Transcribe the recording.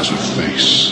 has a face.